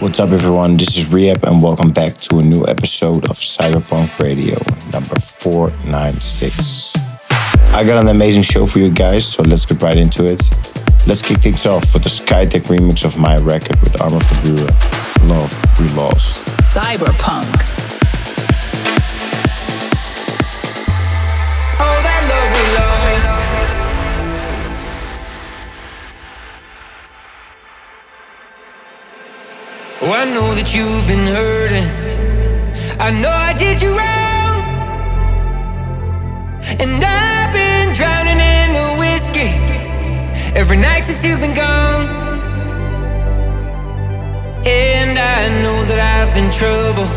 What's up, everyone? This is Rehab, and welcome back to a new episode of Cyberpunk Radio, number 496. I got an amazing show for you guys, so let's get right into it. Let's kick things off with the Skytech remix of my record with Armin van Buuren, Love We Lost. Cyberpunk. Know that you've been hurting. I know I did you wrong. And I've been drowning in the whiskey every night since you've been gone. And I know that I've been trouble,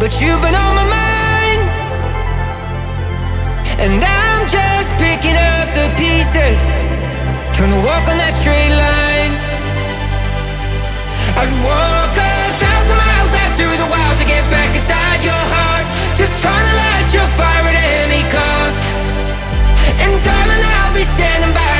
but you've been on my mind. And I'm just picking up the pieces, trying to walk on that straight line. I'd walk fire at any cost. And darling, I'll be standing by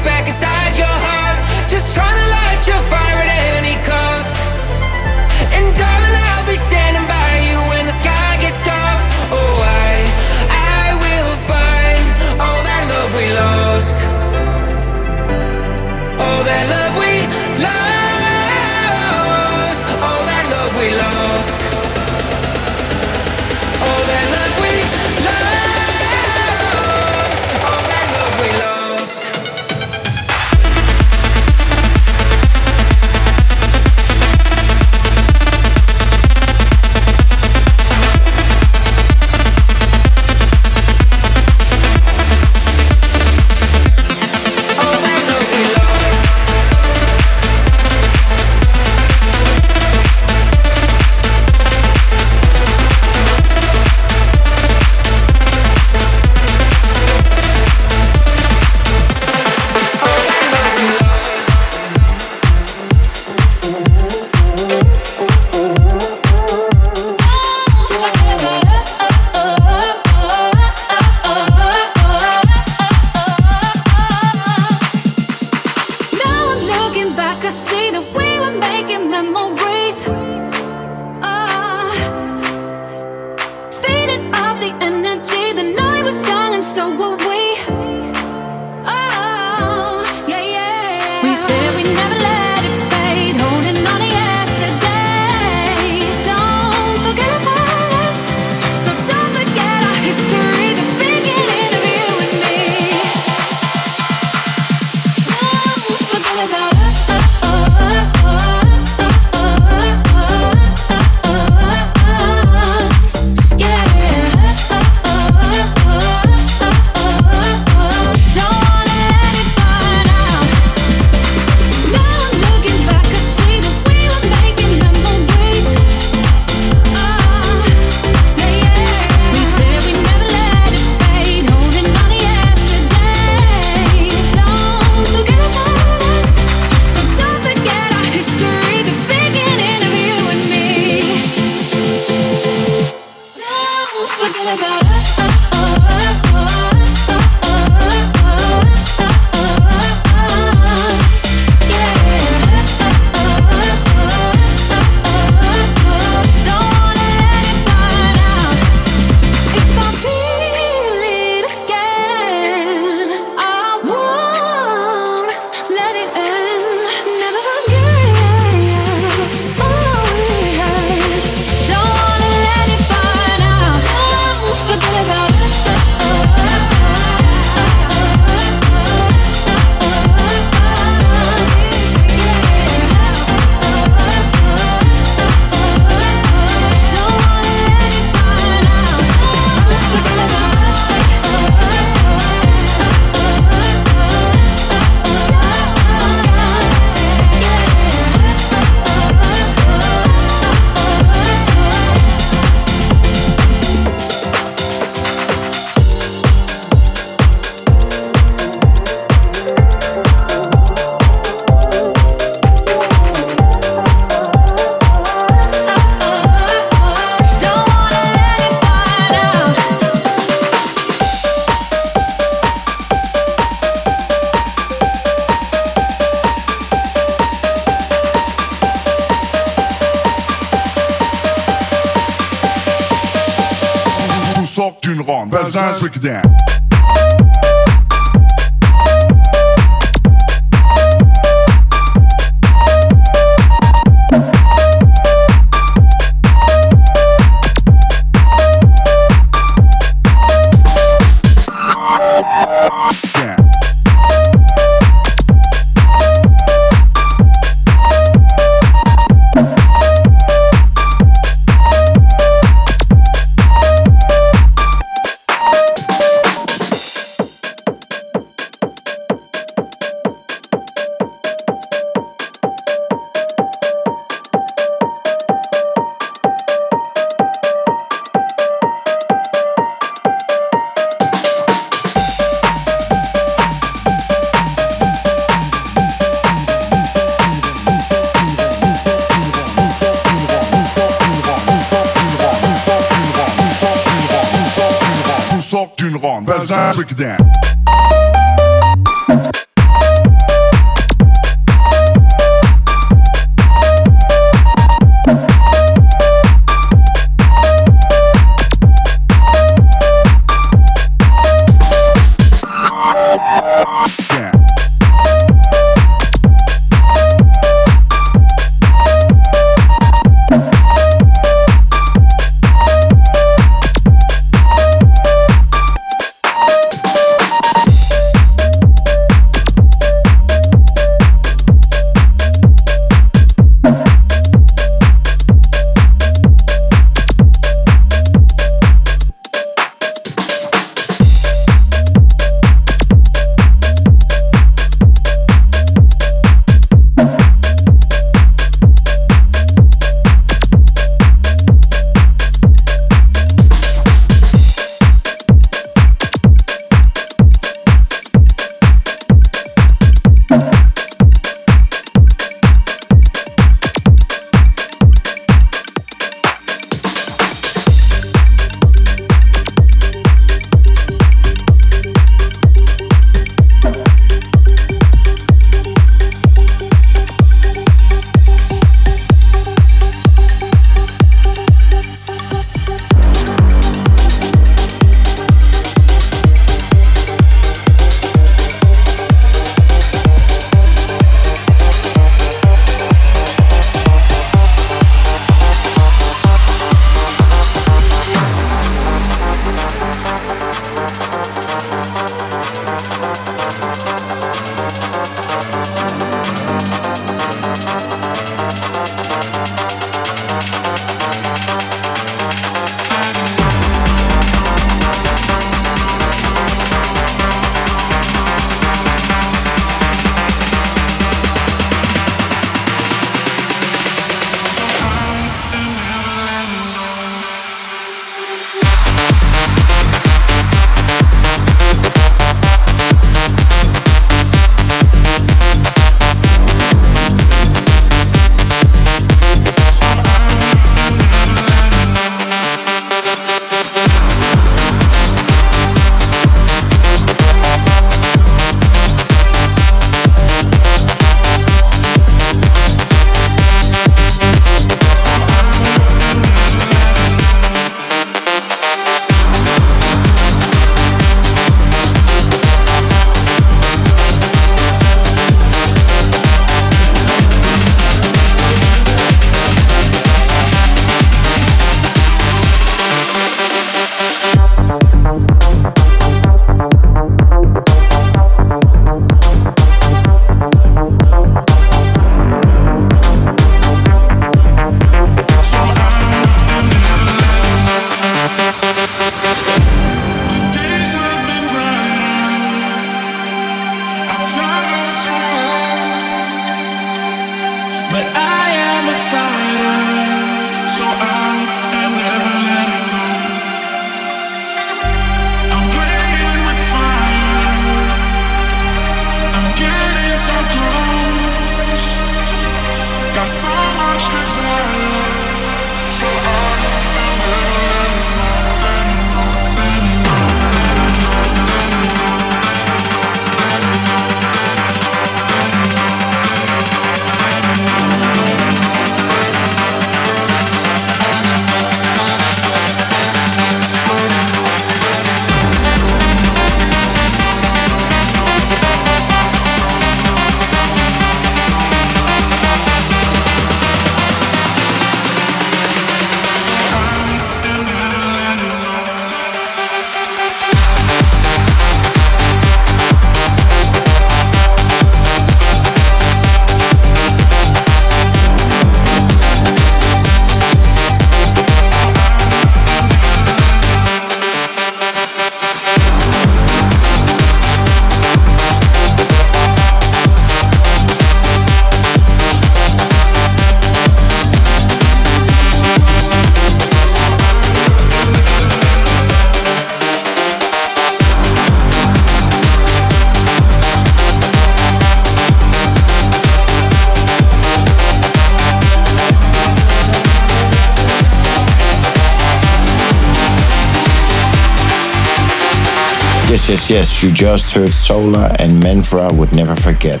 Yes, yes, you just heard SOLAH and Menrva would never forget.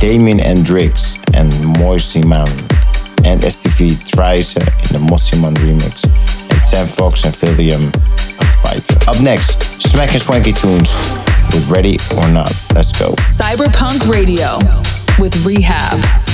Damien N-Drix and Mosimann And STV Treize in the Mosimann remix. And Sem Vox and Filium a fighter. Up next, Smack and Swanky Tunes with Ready or Not. Let's go. Cyberpunk Radio with Rehab.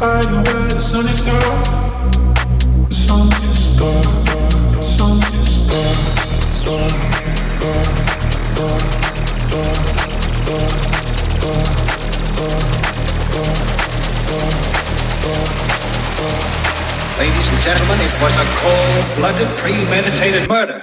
Ladies and gentlemen, it was a cold-blooded, premeditated murder.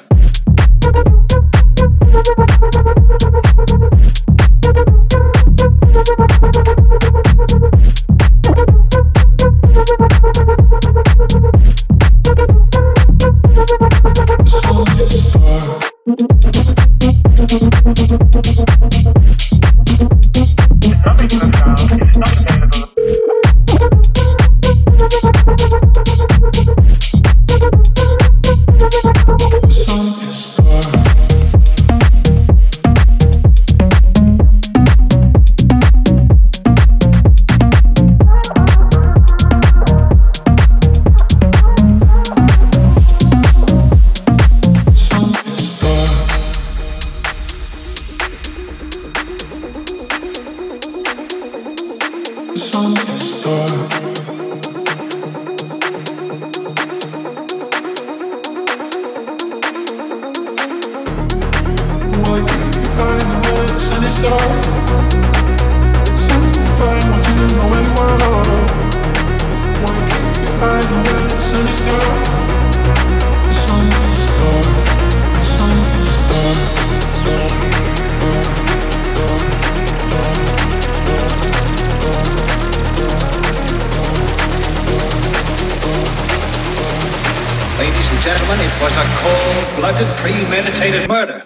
Gentlemen, it was a cold-blooded, premeditated murder.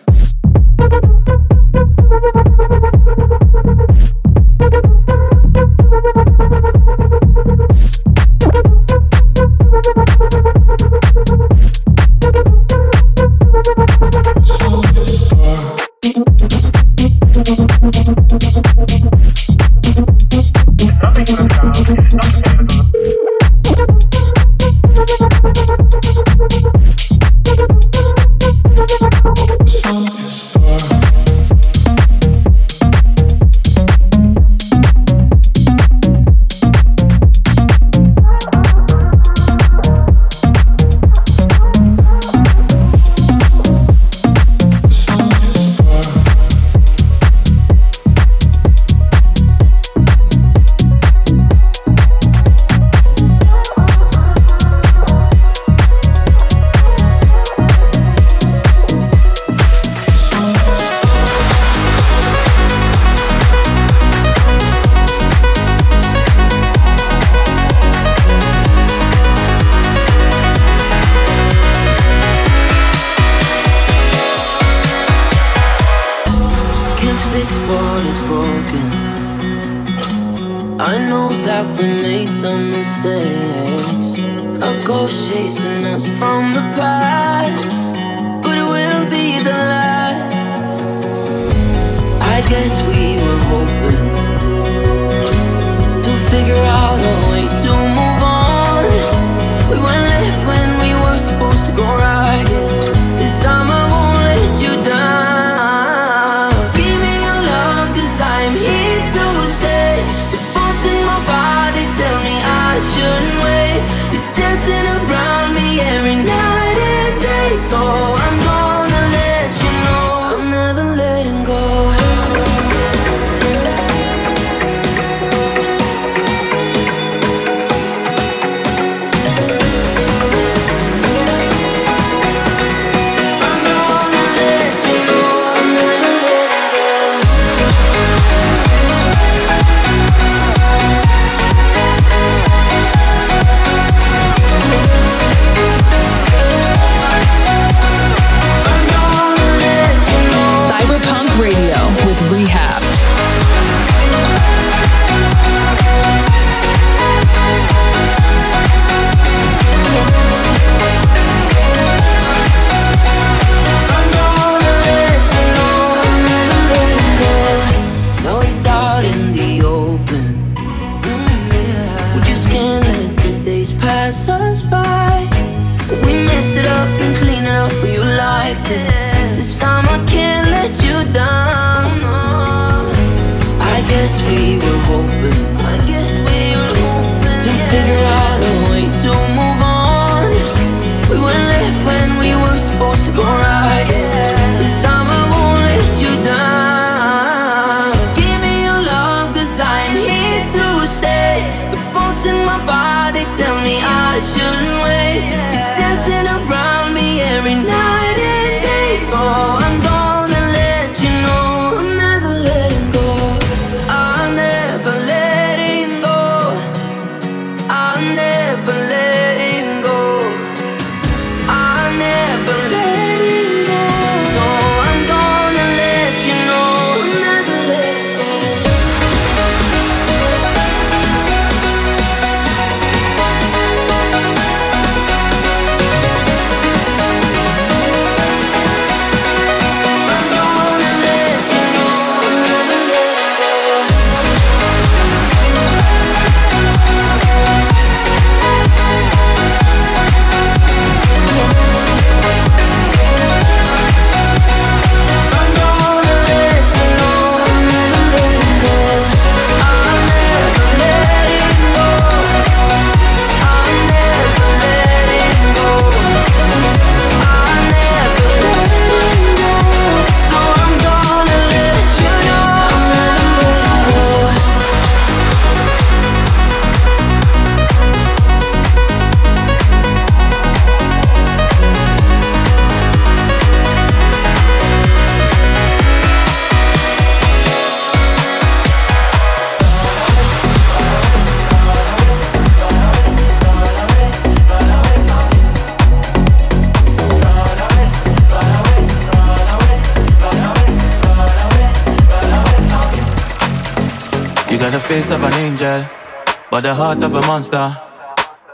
Heart of a monster.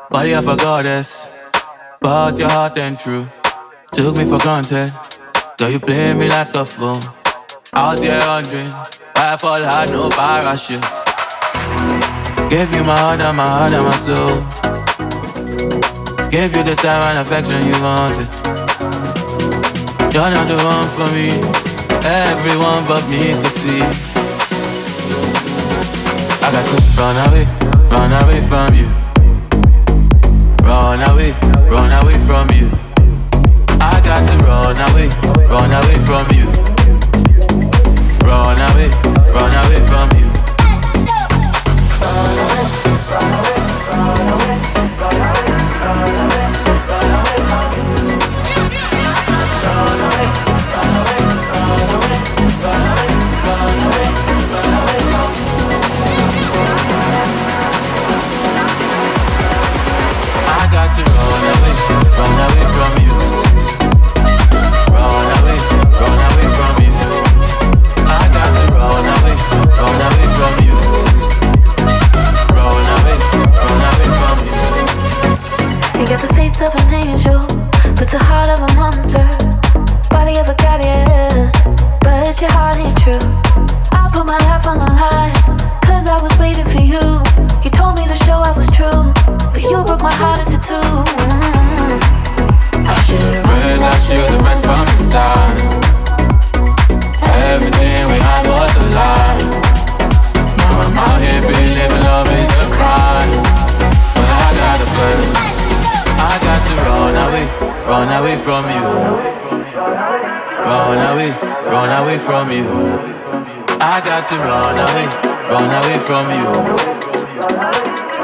Body of a goddess, but your heart ain't true. Took me for granted, girl you play me like a fool. Out here wondering why I fall hard, no parachute. Gave you my heart and my heart and my soul. Gave you the time and affection you wanted. You're not the one for me. Everyone but me could see. I got to run away, run away from you. Run away, run away from you. I got to run away, run away from you. Run away, run away from you. Run away, run away, an angel, but the heart of a away from you. Run away, run away from you. I got to run away, run away from you.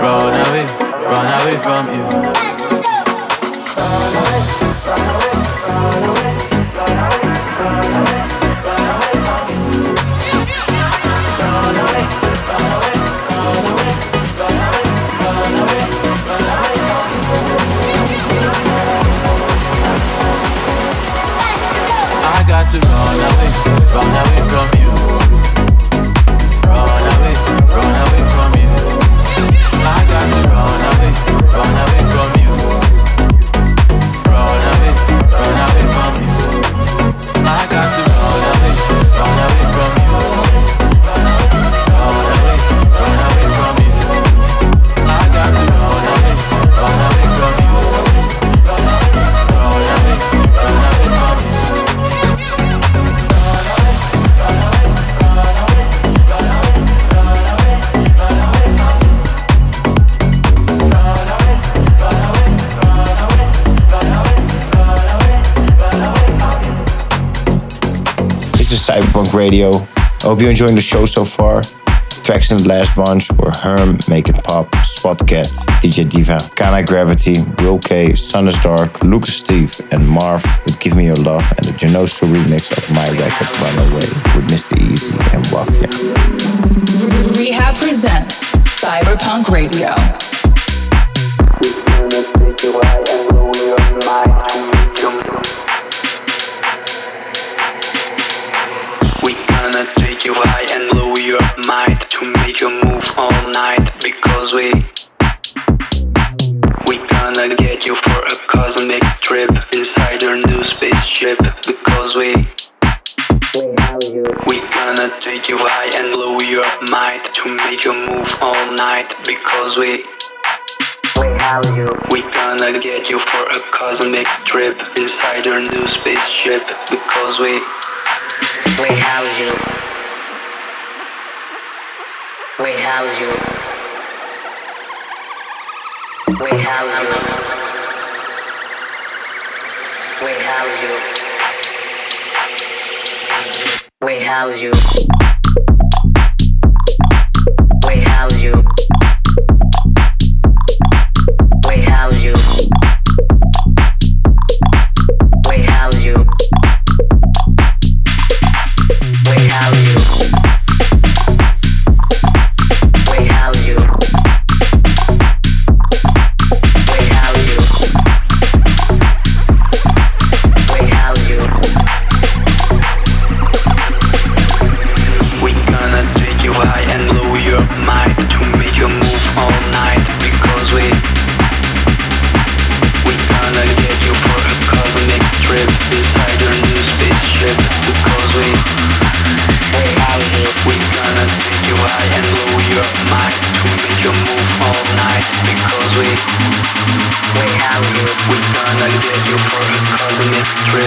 Run away, run away from you. Cyberpunk Radio. I hope you're enjoying the show so far. Tracks in the last bunch were Hurm, Make It Pop, Swatkat, DJ Viva, Kana Gravity, Will K, Sun is Dark, Lucas Steve, and MARF with Give Me Your Love and the Jonasu remix of my record Runaway with Mr. Eazi and Wafia. R3hab presents Cyberpunk Radio. Because we we gonna get you for a cosmic trip inside your new spaceship because we we gonna take you high and low your mind to make you move all night because we we gonna get you for a cosmic trip inside your new spaceship because we we house you we house you. We house you. We house you. We house you. high and low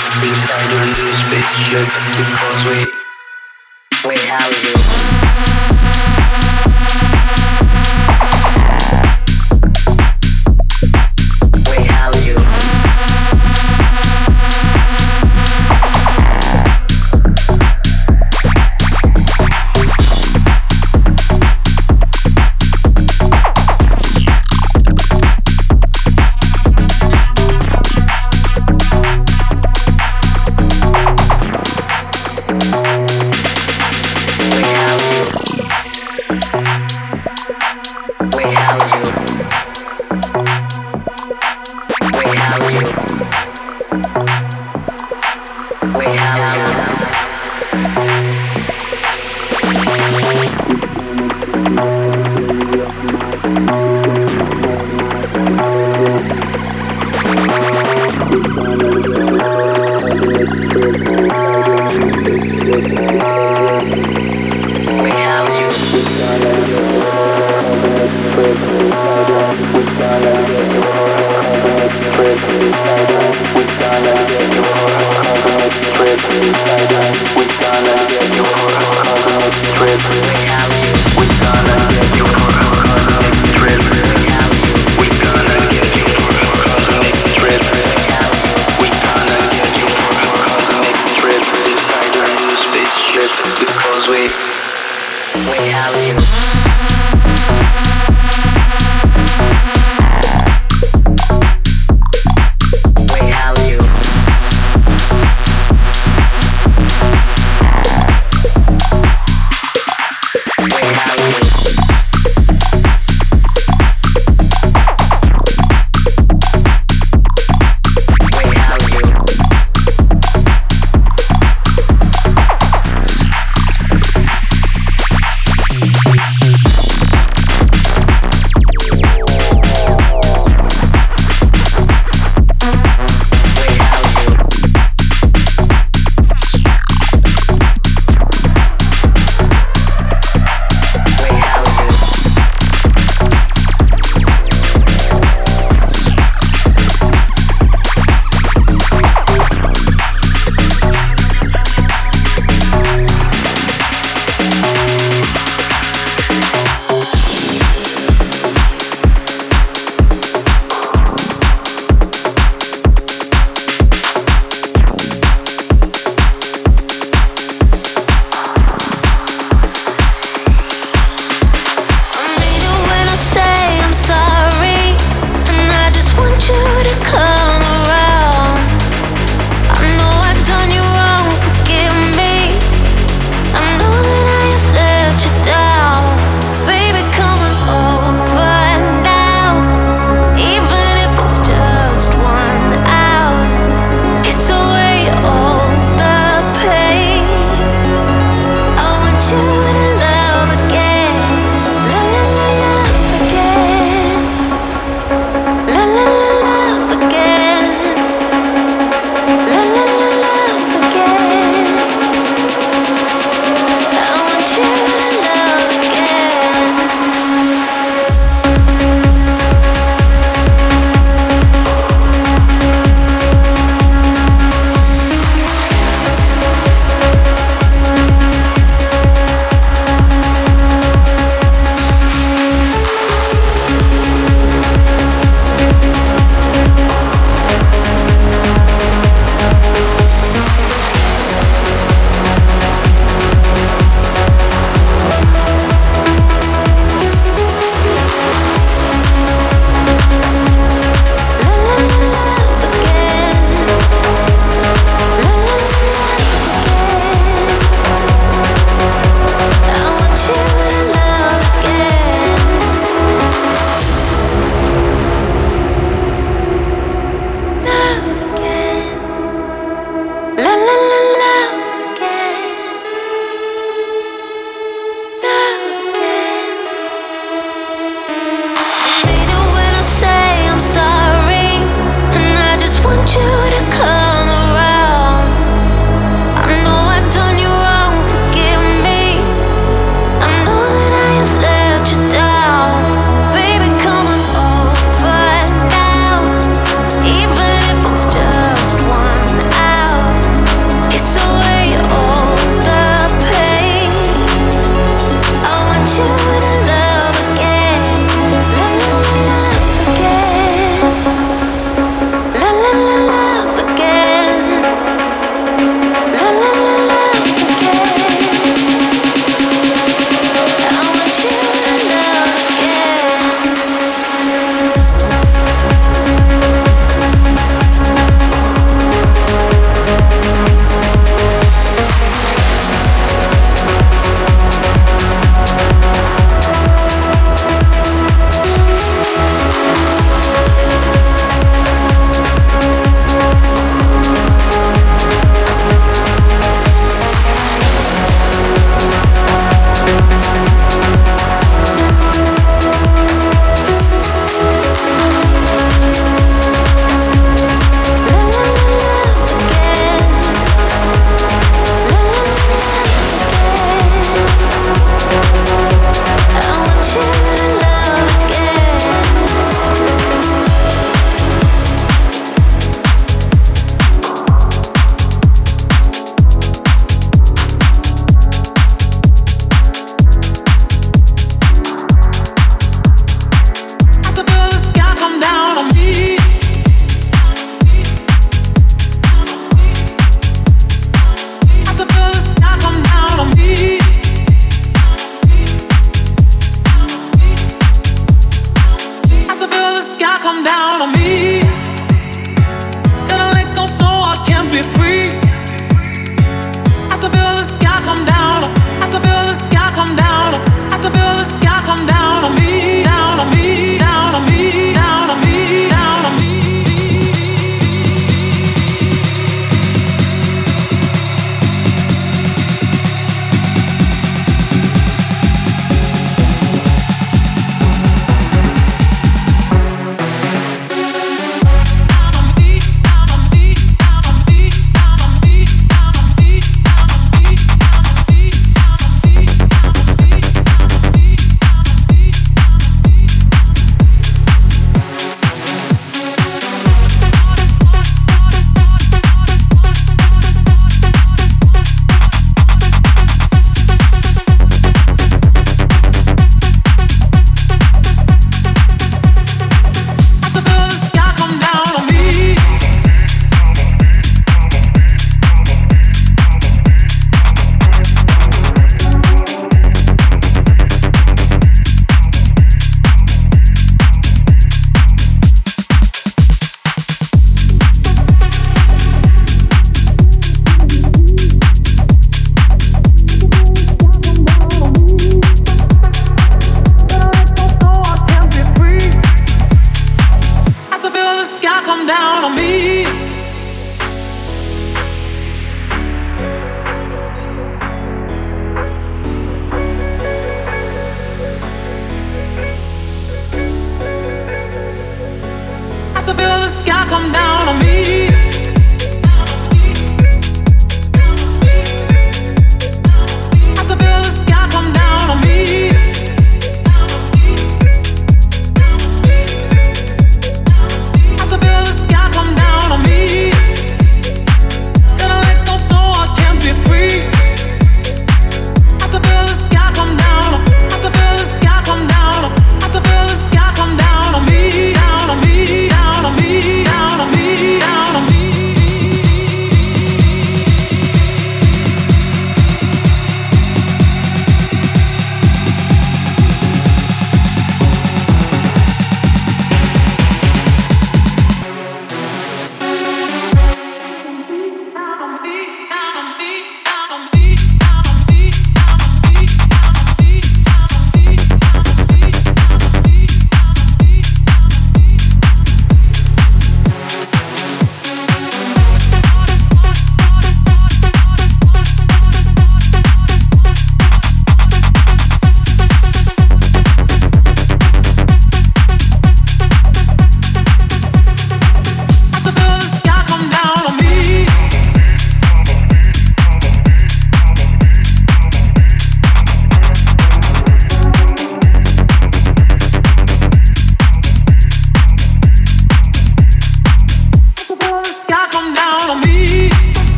Inside time we lose, bitch, just because we we have.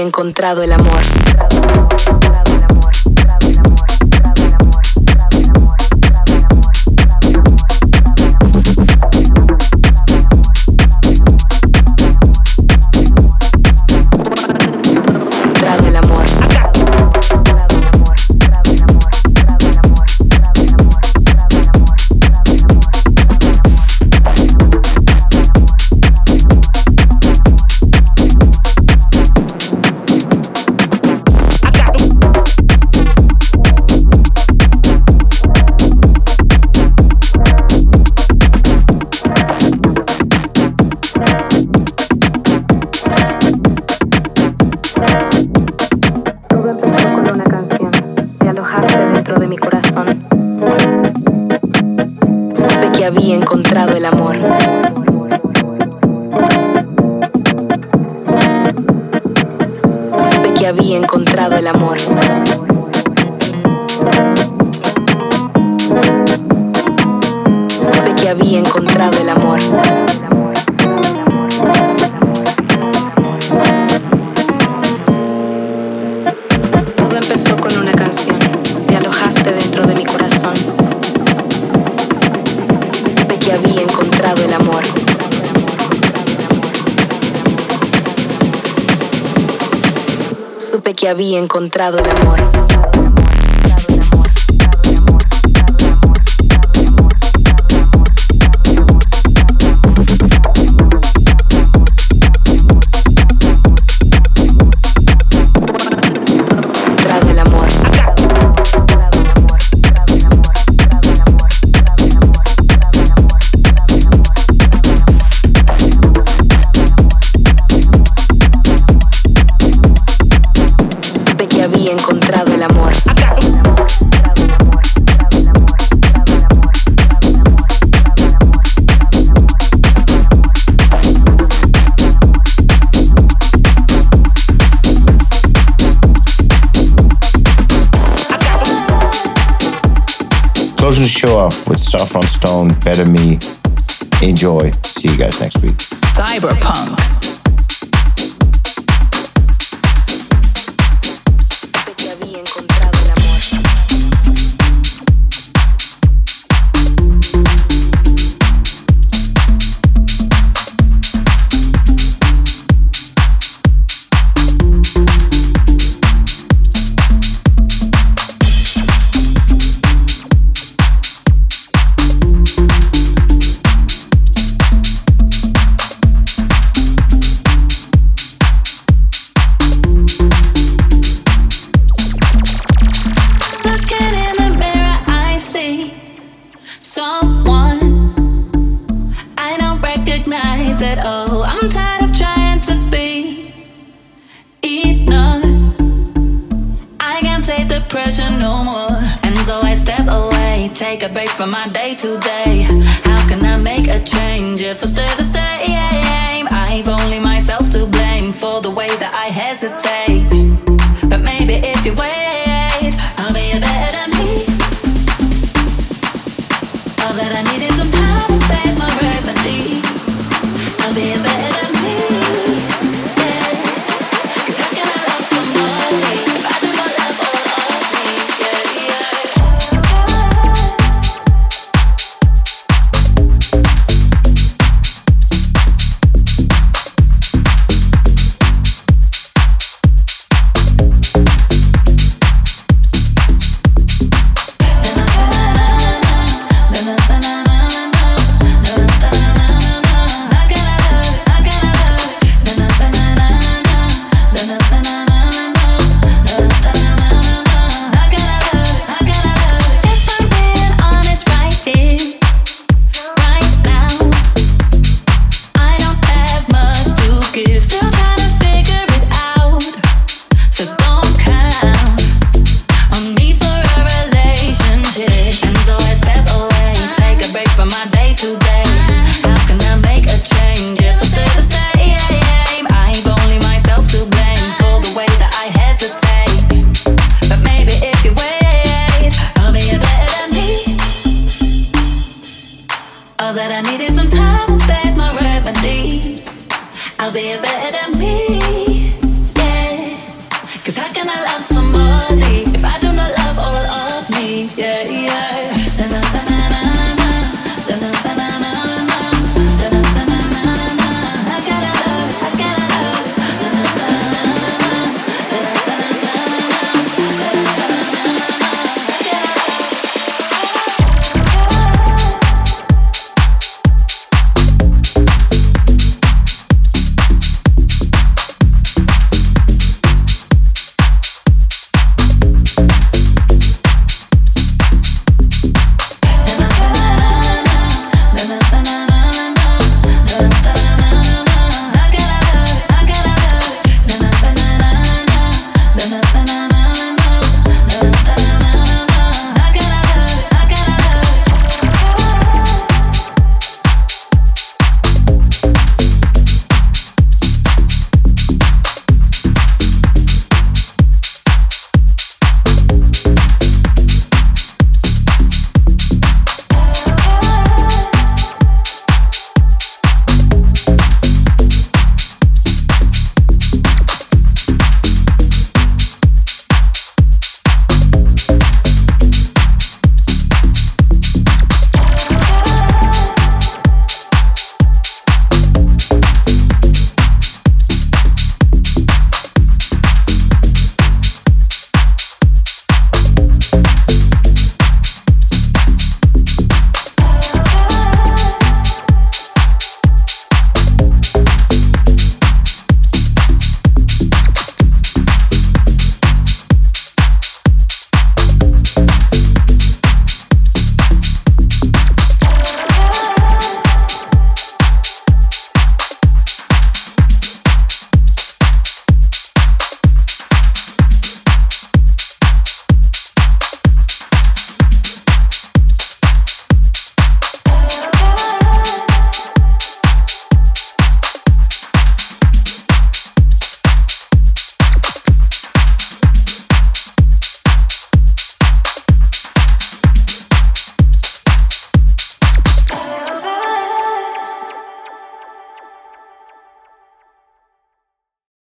encontrado el amor. había encontrado el amor. Closing the show off with Saffron Stone, Better Me. Enjoy. See you guys next week. Cyberpunk.